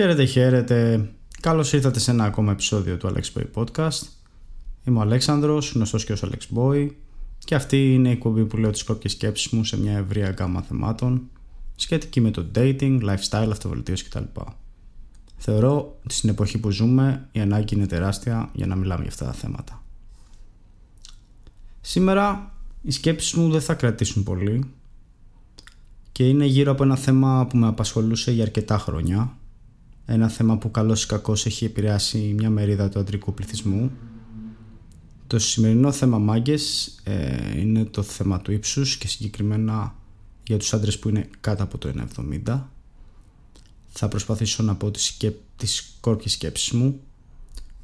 Χαίρετε, χαίρετε. Καλώς ήρθατε σε ένα ακόμα επεισόδιο του Alex Boy Podcast. Είμαι ο Αλέξανδρος, γνωστός και ως Alex Boy και αυτή είναι η εκπομπή που λέω τις κόπιες σκέψεις μου σε μια ευρία γκάμα θεμάτων σχετική με το dating, lifestyle, αυτοβελτίωση κτλ. Θεωρώ ότι στην εποχή που ζούμε η ανάγκη είναι τεράστια για να μιλάμε για αυτά τα θέματα. Σήμερα οι σκέψεις μου δεν θα κρατήσουν πολύ και είναι γύρω από ένα θέμα που με απασχολούσε για αρκετά χρόνια ένα θέμα που καλώς ή κακώς έχει επηρεάσει μια μερίδα του αντρικού πληθυσμού. Το σημερινό θέμα μάγκες ε, είναι το θέμα του ύψους και συγκεκριμένα για τους άντρες που είναι κάτω από το 1,70. Θα προσπαθήσω να πω τις, σκέπ, τις κόρπιες σκέψεις μου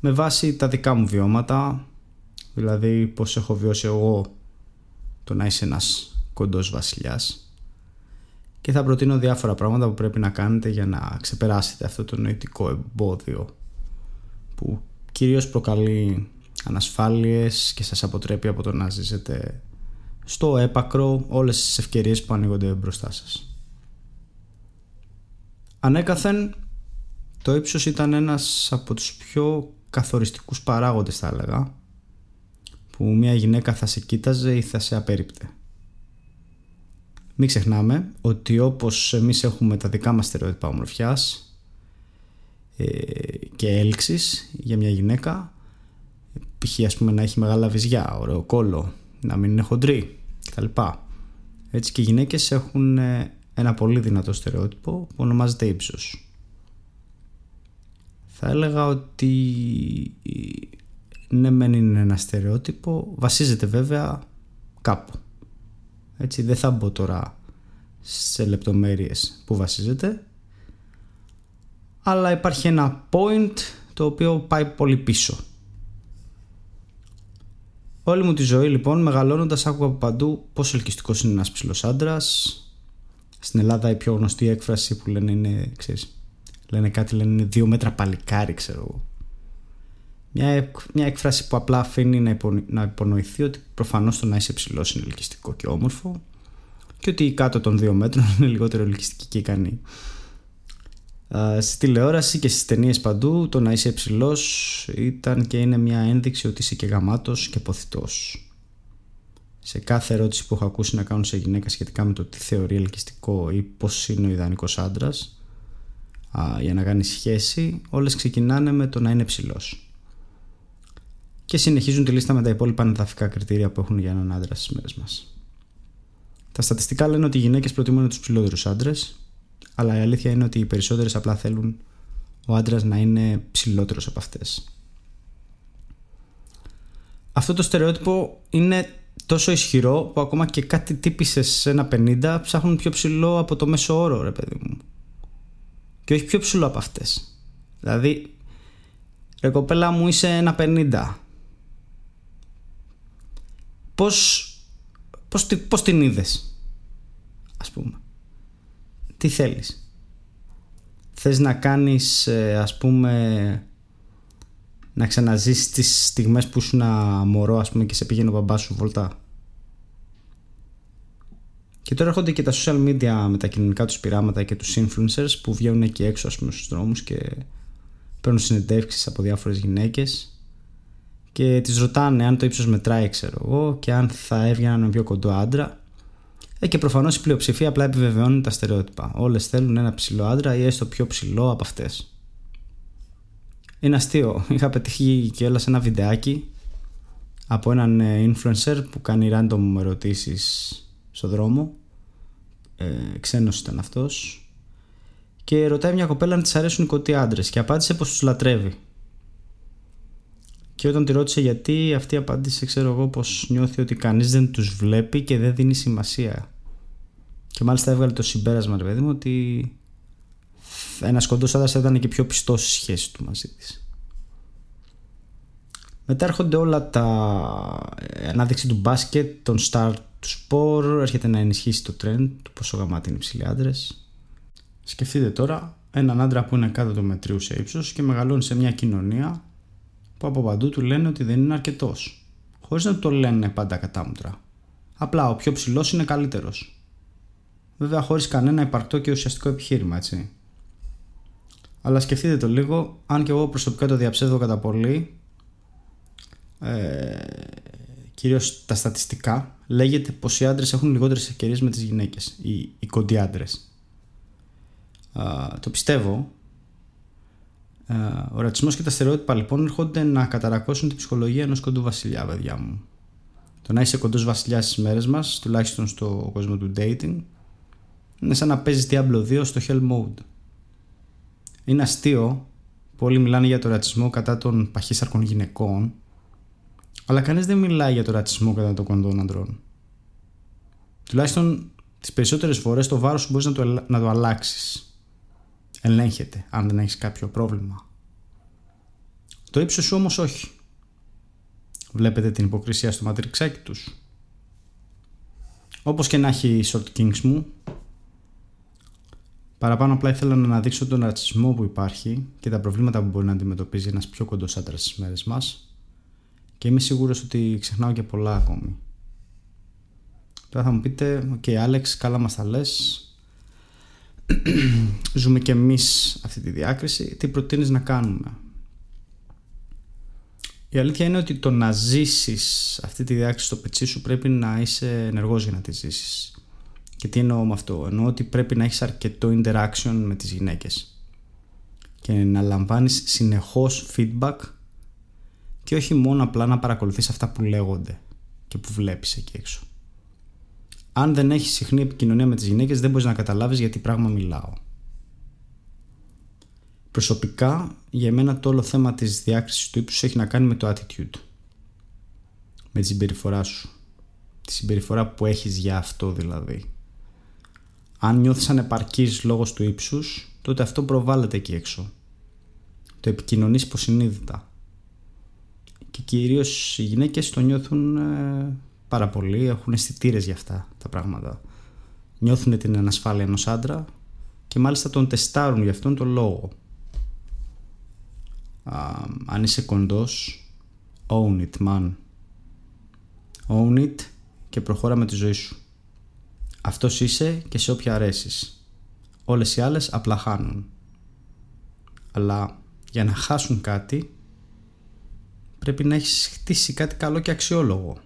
με βάση τα δικά μου βιώματα, δηλαδή πώς έχω βιώσει εγώ το να είσαι ένας κοντός βασιλιάς και θα προτείνω διάφορα πράγματα που πρέπει να κάνετε για να ξεπεράσετε αυτό το νοητικό εμπόδιο που κυρίως προκαλεί ανασφάλειες και σας αποτρέπει από το να ζήσετε στο έπακρο όλες τις ευκαιρίες που ανοίγονται μπροστά σας. Ανέκαθεν το ύψος ήταν ένας από τους πιο καθοριστικούς παράγοντες θα έλεγα που μια γυναίκα θα σε κοίταζε ή θα σε απέριπτε. Μην ξεχνάμε ότι όπως εμείς έχουμε τα δικά μας στερεότυπα ομορφιάς ε, και έλξης για μια γυναίκα π.χ. ας πούμε να έχει μεγάλα βυζιά, ωραίο κόλλο, να μην είναι χοντρή κτλ. Έτσι και οι γυναίκες έχουν ε, ένα πολύ δυνατό στερεότυπο που ονομάζεται ύψος. Θα έλεγα ότι ναι μεν είναι ένα στερεότυπο, βασίζεται βέβαια κάπου. Έτσι δεν θα μπω τώρα σε λεπτομέρειες που βασίζεται αλλά υπάρχει ένα point το οποίο πάει πολύ πίσω. Όλη μου τη ζωή λοιπόν μεγαλώνοντας άκουγα από παντού πόσο ελκυστικός είναι ένας ψηλός άντρας. Στην Ελλάδα η πιο γνωστή έκφραση που λένε είναι, ξέρεις, λένε κάτι λένε είναι δύο μέτρα παλικάρι ξέρω εγώ. Μια, μια έκφραση που απλά αφήνει να, υπο, να υπονοηθεί ότι προφανώς το να είσαι ψηλός είναι ελκυστικό και όμορφο και ότι κάτω των δύο μέτρων είναι λιγότερο ελκυστική και ικανή. Στη τηλεόραση και στις ταινίες παντού το να είσαι υψηλό ήταν και είναι μια ένδειξη ότι είσαι και γαμάτος και ποθητός. Σε κάθε ερώτηση που έχω ακούσει να κάνουν σε γυναίκα σχετικά με το τι θεωρεί ελκυστικό ή πώς είναι ο ιδανικός άντρας για να κάνει σχέση, όλες ξεκινάνε με το να είναι ψηλός. Και συνεχίζουν τη λίστα με τα υπόλοιπα ανεδαφικά κριτήρια που έχουν για έναν άντρα στις μέρες μας. Τα στατιστικά λένε ότι οι γυναίκες προτιμούν τους ψηλότερους άντρες, αλλά η αλήθεια είναι ότι οι περισσότερες απλά θέλουν ο άντρας να είναι ψηλότερος από αυτές. Αυτό το στερεότυπο είναι τόσο ισχυρό που ακόμα και κάτι τύπησες σε ένα 50 ψάχνουν πιο ψηλό από το μέσο όρο, ρε παιδί μου. Και όχι πιο ψηλό από αυτές. Δηλαδή, ρε κοπέλα μου είσαι ένα 50. Πώς Πώς, πώς την είδες ας πούμε. Τι θέλεις. Θες να κάνεις ε, ας πούμε να ξαναζήσεις τις στιγμές που ήσουν μωρό ας πούμε και σε πήγαινε ο μπαμπάς σου βολτά και τώρα έρχονται και τα social media με τα κοινωνικά τους πειράματα και τους influencers που βγαίνουν εκεί έξω ας πούμε στους δρόμους και παίρνουν συνεντεύξεις από διάφορες γυναίκες και τις ρωτάνε αν το ύψος μετράει ξέρω εγώ και αν θα έβγαιναν με πιο κοντό άντρα. Ε, και προφανώς η πλειοψηφία απλά επιβεβαιώνει τα στερεότυπα. Όλες θέλουν ένα ψηλό άντρα ή έστω πιο ψηλό από αυτές. Είναι αστείο. Είχα πετύχει και όλα σε ένα βιντεάκι από έναν ε, influencer που κάνει random ερωτήσεις στο δρόμο. Ε, ξένος ήταν αυτός. Και ρωτάει μια κοπέλα αν της αρέσουν οι κοντοί άντρες και απάντησε πως τους λατρεύει και όταν τη ρώτησε γιατί, αυτή απάντησε, ξέρω εγώ, πως νιώθει ότι κανείς δεν τους βλέπει και δεν δίνει σημασία. Και μάλιστα έβγαλε το συμπέρασμα, ρε παιδί μου, ότι ένας κοντός άντρα θα ήταν και πιο πιστός στη σχέση του μαζί της. Μετά έρχονται όλα τα ανάδειξη του μπάσκετ, των στάρ του σπορ, έρχεται να ενισχύσει το trend του πόσο γαμάτι είναι υψηλοί άντρες. Σκεφτείτε τώρα έναν άντρα που είναι κάτω του μετρίου σε ύψος και μεγαλώνει σε μια κοινωνία που από παντού του λένε ότι δεν είναι αρκετός. Χωρίς να του το λένε πάντα κατάμουτρα. Απλά ο πιο ψηλός είναι καλύτερος. Βέβαια χωρίς κανένα υπαρκτό και ουσιαστικό επιχείρημα, έτσι. Αλλά σκεφτείτε το λίγο, αν και εγώ προσωπικά το διαψεύδω κατά πολύ, ε, κυρίως τα στατιστικά, λέγεται πως οι άντρες έχουν λιγότερες ευκαιρίες με τις γυναίκες, οι, οι κοντοί άντρες. το πιστεύω. Ο ρατσισμός και τα στερεότυπα λοιπόν έρχονται να καταρακώσουν την ψυχολογία ενός κοντού βασιλιά, παιδιά μου. Το να είσαι κοντός βασιλιάς στις μέρες μας, τουλάχιστον στο κόσμο του dating, είναι σαν να παίζεις Diablo 2 στο Hell Mode. Είναι αστείο που όλοι μιλάνε για το ρατσισμό κατά των παχύσαρκων γυναικών, αλλά κανείς δεν μιλάει για το ρατσισμό κατά των κοντών αντρών. Τουλάχιστον τις περισσότερες φορές το βάρος σου μπορείς να το, να το αλλάξεις. Ελέγχεται αν δεν έχεις κάποιο πρόβλημα. Το ύψος σου όμως όχι. Βλέπετε την υποκρισία στο ματριξάκι τους. Όπως και να έχει η short kings μου, παραπάνω απλά ήθελα να αναδείξω τον ρατσισμό που υπάρχει και τα προβλήματα που μπορεί να αντιμετωπίζει ένας πιο κοντός άντρας στις μέρες μας και είμαι σίγουρος ότι ξεχνάω και πολλά ακόμη. Τώρα θα μου πείτε, OK okay, Άλεξ, καλά μας τα λες, ζούμε και εμείς αυτή τη διάκριση, τι προτείνεις να κάνουμε; Η αλήθεια είναι ότι το να ζήσεις αυτή τη διάκριση στο πετσί σου πρέπει να είσαι ενεργός για να τη ζήσεις. Και τι εννοώ με αυτό; Εννοώ ότι πρέπει να έχεις αρκετό interaction με τις γυναίκες και να λαμβάνεις συνεχώς feedback και όχι μόνο απλά να παρακολουθείς αυτά που λέγονται και που βλέπεις εκεί έξω. Αν δεν έχεις συχνή επικοινωνία με τις γυναίκες δεν μπορείς να καταλάβεις γιατί πράγμα μιλάω. Προσωπικά, για μένα το όλο θέμα της διάκρισης του ύψους έχει να κάνει με το attitude. Με τη συμπεριφορά σου. Τη συμπεριφορά που έχεις για αυτό δηλαδή. Αν νιώθεις ανεπαρκής λόγω του ύψους, τότε αυτό προβάλλεται εκεί έξω. Το επικοινωνείς υποσυνείδητα. Και κυρίως οι γυναίκες το νιώθουν ε, πάρα πολύ, έχουν αισθητήρες για αυτά τα πράγματα. Νιώθουν την ανασφάλεια ενός άντρα και μάλιστα τον τεστάρουν για αυτόν τον λόγο. Αν είσαι κοντός own it man. Own it και προχώρα με τη ζωή σου. Αυτός είσαι και σε όποια αρέσεις. Όλες οι άλλες απλά χάνουν. Αλλά για να χάσουν κάτι πρέπει να έχεις χτίσει κάτι καλό και αξιόλογο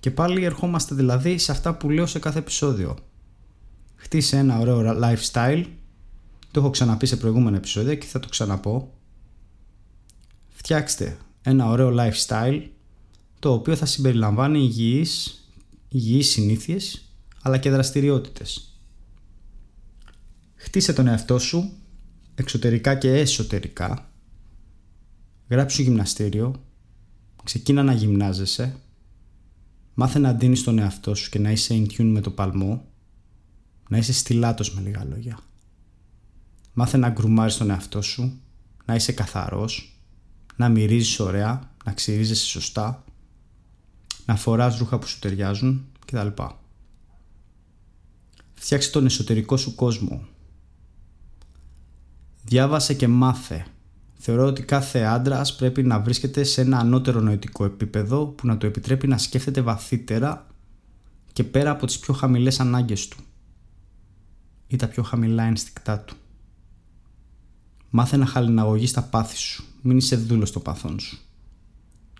και πάλι ερχόμαστε δηλαδή σε αυτά που λέω σε κάθε επεισόδιο χτίσε ένα ωραίο lifestyle το έχω ξαναπεί σε προηγούμενα επεισόδια και θα το ξαναπώ. Φτιάξτε ένα ωραίο lifestyle το οποίο θα συμπεριλαμβάνει υγιείς, υγιείς συνήθειες αλλά και δραστηριότητες. Χτίσε τον εαυτό σου εξωτερικά και εσωτερικά. Γράψου γυμναστήριο. Ξεκίνα να γυμνάζεσαι. Μάθε να ντύνεις τον εαυτό σου και να είσαι in tune με το παλμό. Να είσαι στυλάτος με λίγα λόγια. Μάθε να γκρουμάρεις τον εαυτό σου, να είσαι καθαρός, να μυρίζεις ωραία, να ξυρίζεσαι σωστά, να φοράς ρούχα που σου ταιριάζουν κτλ. Φτιάξε τον εσωτερικό σου κόσμο. Διάβασε και μάθε. Θεωρώ ότι κάθε άντρα πρέπει να βρίσκεται σε ένα ανώτερο νοητικό επίπεδο που να το επιτρέπει να σκέφτεται βαθύτερα και πέρα από τις πιο χαμηλές ανάγκες του ή τα πιο χαμηλά ενστικτά του. Μάθε να χαλιναγωγείς τα πάθη σου. Μην είσαι δούλος στο παθόν σου.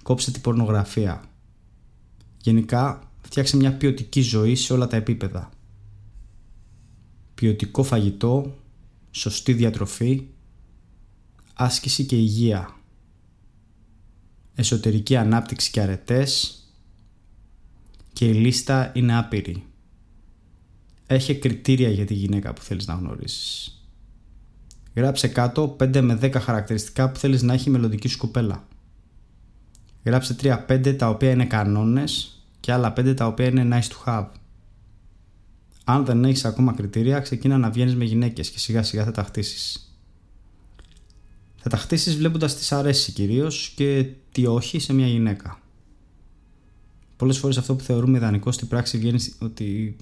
Κόψε την πορνογραφία. Γενικά, φτιάξε μια ποιοτική ζωή σε όλα τα επίπεδα. Ποιοτικό φαγητό, σωστή διατροφή, άσκηση και υγεία. Εσωτερική ανάπτυξη και αρετές και η λίστα είναι άπειρη. Έχει κριτήρια για τη γυναίκα που θέλεις να γνωρίσεις. Γράψε κάτω 5 με 10 χαρακτηριστικά που θέλεις να έχει η μελλοντική σου κοπέλα. Γράψε 3-5 τα οποία είναι κανόνες και άλλα 5 τα οποία είναι nice to have. Αν δεν έχεις ακόμα κριτήρια, ξεκίνα να βγαίνεις με γυναίκες και σιγά σιγά θα τα χτίσεις. Θα τα χτίσεις βλέποντας τι αρέσει κυρίως και τι όχι σε μια γυναίκα. Πολλές φορές αυτό που θεωρούμε ιδανικό στην πράξη βγαίνει ότι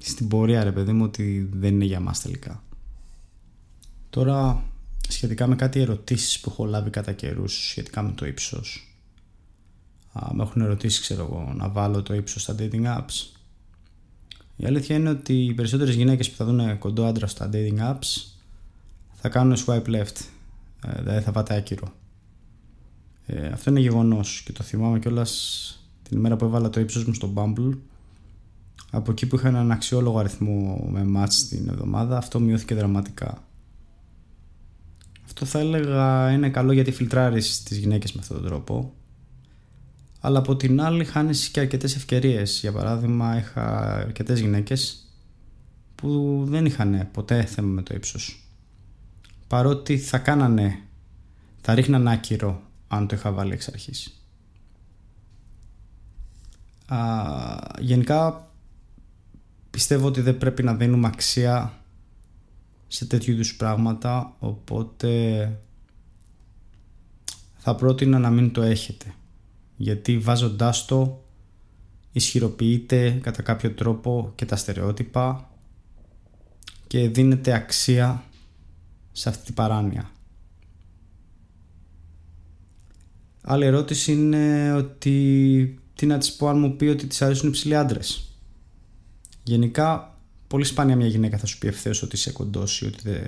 στην πορεία ρε παιδί μου ότι δεν είναι για μας τελικά. Τώρα σχετικά με κάτι ερωτήσεις που έχω λάβει κατά καιρούς σχετικά με το ύψος. Α, με έχουν ερωτήσει ξέρω εγώ να βάλω το ύψος στα dating apps. Η αλήθεια είναι ότι οι περισσότερες γυναίκες που θα δουν κοντό άντρα στα dating apps θα θα κάνουν swipe left. Ε, δηλαδή θα πάτε άκυρο. Ε, αυτό είναι γεγονός και το θυμάμαι κιόλας την ημέρα που έβαλα το ύψος μου στο Bumble. Από εκεί που είχα έναν αξιόλογο αριθμό με match την εβδομάδα αυτό μειώθηκε δραματικά. Αυτό θα έλεγα είναι καλό γιατί φιλτράρεις τις γυναίκες με αυτόν τον τρόπο. Αλλά από την άλλη χάνεις και αρκετές ευκαιρίες. Για παράδειγμα είχα αρκετές γυναίκες που δεν είχαν ποτέ θέμα με το ύψος παρότι θα κάνανε θα ρίχναν άκυρο αν το είχα βάλει εξ αρχής. Α, γενικά πιστεύω ότι δεν πρέπει να δίνουμε αξία σε τέτοιου είδους πράγματα οπότε θα πρότεινα να μην το έχετε γιατί βάζοντάς το ισχυροποιείτε κατά κάποιο τρόπο και τα στερεότυπα και δίνετε αξία σε αυτή την παράνοια. Άλλη ερώτηση είναι ότι τι να της πω αν μου πει ότι της αρέσουν υψηλοί άντρες. Γενικά πολύ σπάνια μια γυναίκα θα σου πει ευθέως ότι είσαι κοντός ή ότι δεν,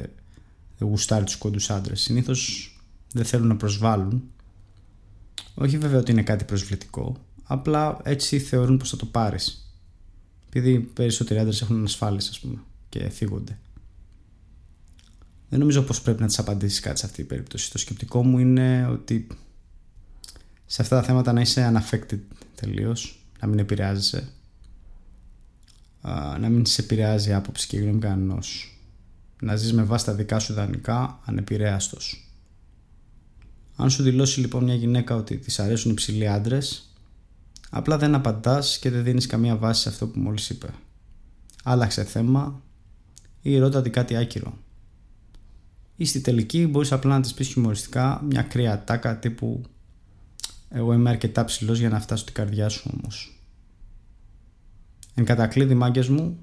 δεν γουστάρει τους κοντού άντρες. Συνήθως δεν θέλουν να προσβάλλουν. Όχι βέβαια ότι είναι κάτι προσβλητικό, απλά έτσι θεωρούν πως θα το πάρεις. Επειδή οι περισσότεροι άντρες έχουν ανασφάλειες, ας πούμε, και θίγονται. Δεν νομίζω πως πρέπει να της απαντήσει κάτι σε αυτή την περίπτωση. Το σκεπτικό μου είναι ότι σε αυτά τα θέματα να είσαι unaffected τελείως, να μην επηρεάζεσαι να μην σε επηρεάζει η άποψη και η γνώμη κανενό. Να ζεις με βάση τα δικά σου δανεικά ανεπηρέαστος. Αν σου δηλώσει λοιπόν μια γυναίκα ότι της αρέσουν υψηλοί άντρες, απλά δεν απαντάς και δεν δίνεις καμία βάση σε αυτό που μόλις είπε. Άλλαξε θέμα ή ρώτα κάτι άκυρο. Ή στη τελική μπορείς απλά να της πεις χιουμοριστικά μια κρύα τάκα τύπου εγώ είμαι αρκετά ψηλός για να φτάσω την καρδιά σου όμως. Εν κατακλείδη μάγκες μου,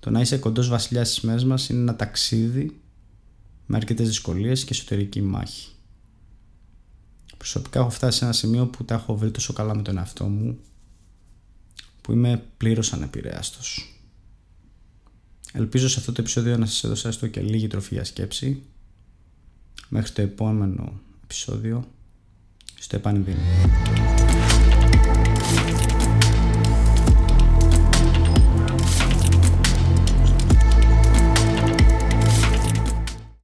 το να είσαι κοντός βασιλιάς στις μέρες μας είναι ένα ταξίδι με αρκετές δυσκολίες και εσωτερική μάχη. Προσωπικά έχω φτάσει σε ένα σημείο που τα έχω βρει τόσο καλά με τον εαυτό μου που είμαι πλήρως ανεπηρέαστος. Ελπίζω σε αυτό το επεισόδιο να σας έδωσα έστω και λίγη τροφή για σκέψη. Μέχρι το επόμενο επεισόδιο. Στο επανειδήμιο.